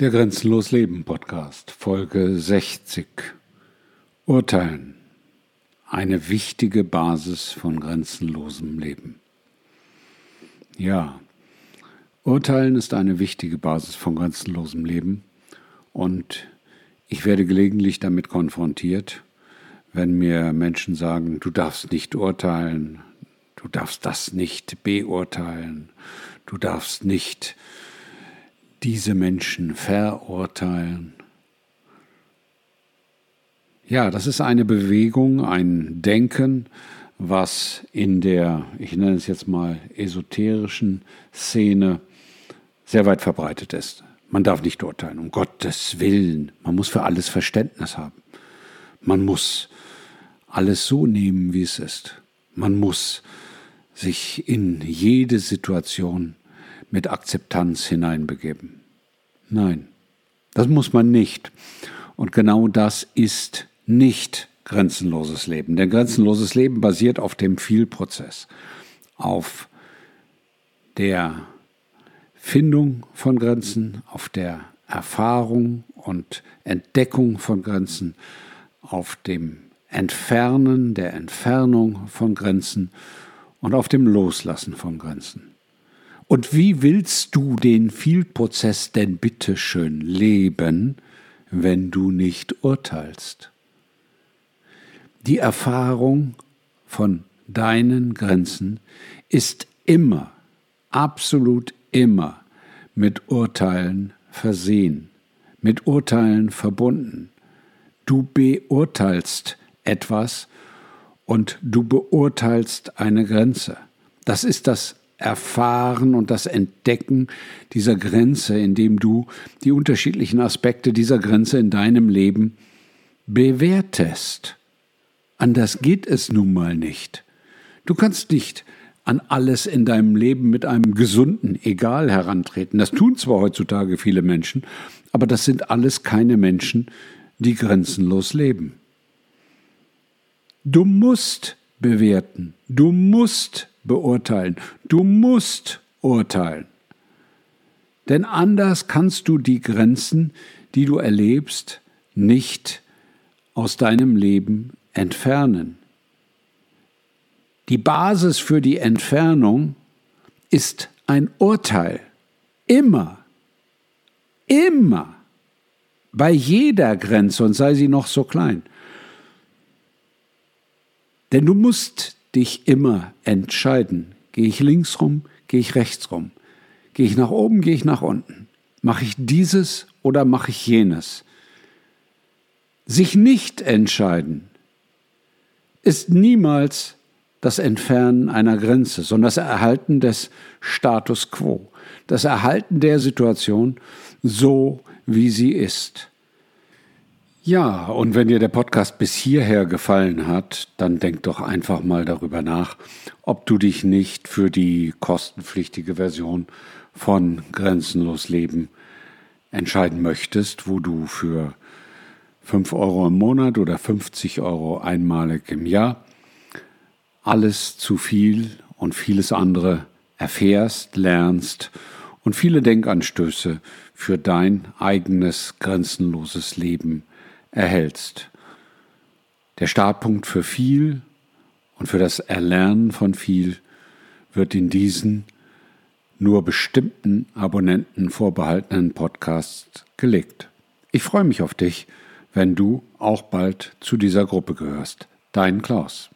Der Grenzenlos Leben Podcast, Folge 60. Urteilen. Eine wichtige Basis von grenzenlosem Leben. Ja, Urteilen ist eine wichtige Basis von grenzenlosem Leben und ich werde gelegentlich damit konfrontiert, wenn mir Menschen sagen, du darfst nicht urteilen, du darfst das nicht beurteilen, du darfst nicht diese Menschen verurteilen. Ja, das ist eine Bewegung, ein Denken, was in der, ich nenne es jetzt mal, esoterischen Szene sehr weit verbreitet ist. Man darf nicht urteilen, um Gottes Willen. Man muss für alles Verständnis haben. Man muss alles so nehmen, wie es ist. Man muss sich in jede Situation mit Akzeptanz hineinbegeben. Nein, das muss man nicht. Und genau das ist nicht grenzenloses Leben. Denn grenzenloses Leben basiert auf dem Vielprozess, auf der Findung von Grenzen, auf der Erfahrung und Entdeckung von Grenzen, auf dem Entfernen der Entfernung von Grenzen und auf dem Loslassen von Grenzen. Und wie willst du den Vielprozess denn bitte schön leben, wenn du nicht urteilst? Die Erfahrung von deinen Grenzen ist immer, absolut immer mit Urteilen versehen, mit Urteilen verbunden. Du beurteilst etwas und du beurteilst eine Grenze. Das ist das Erfahren und das Entdecken dieser Grenze, indem du die unterschiedlichen Aspekte dieser Grenze in deinem Leben bewertest. Anders geht es nun mal nicht. Du kannst nicht an alles in deinem Leben mit einem gesunden Egal herantreten. Das tun zwar heutzutage viele Menschen, aber das sind alles keine Menschen, die grenzenlos leben. Du musst bewerten, du musst beurteilen. Du musst urteilen. Denn anders kannst du die Grenzen, die du erlebst, nicht aus deinem Leben entfernen. Die Basis für die Entfernung ist ein Urteil. Immer. Immer. Bei jeder Grenze und sei sie noch so klein. Denn du musst dich immer entscheiden. Gehe ich links rum, gehe ich rechts rum? Gehe ich nach oben, gehe ich nach unten? Mache ich dieses oder mache ich jenes? Sich nicht entscheiden ist niemals das Entfernen einer Grenze, sondern das Erhalten des Status quo, das Erhalten der Situation so, wie sie ist. Ja, und wenn dir der Podcast bis hierher gefallen hat, dann denk doch einfach mal darüber nach, ob du dich nicht für die kostenpflichtige Version von Grenzenlos Leben entscheiden möchtest, wo du für 5 Euro im Monat oder 50 Euro einmalig im Jahr alles zu viel und vieles andere erfährst, lernst und viele Denkanstöße für dein eigenes grenzenloses Leben erhältst. Der Startpunkt für viel und für das Erlernen von viel wird in diesen nur bestimmten Abonnenten vorbehaltenen Podcasts gelegt. Ich freue mich auf dich, wenn du auch bald zu dieser Gruppe gehörst. Dein Klaus.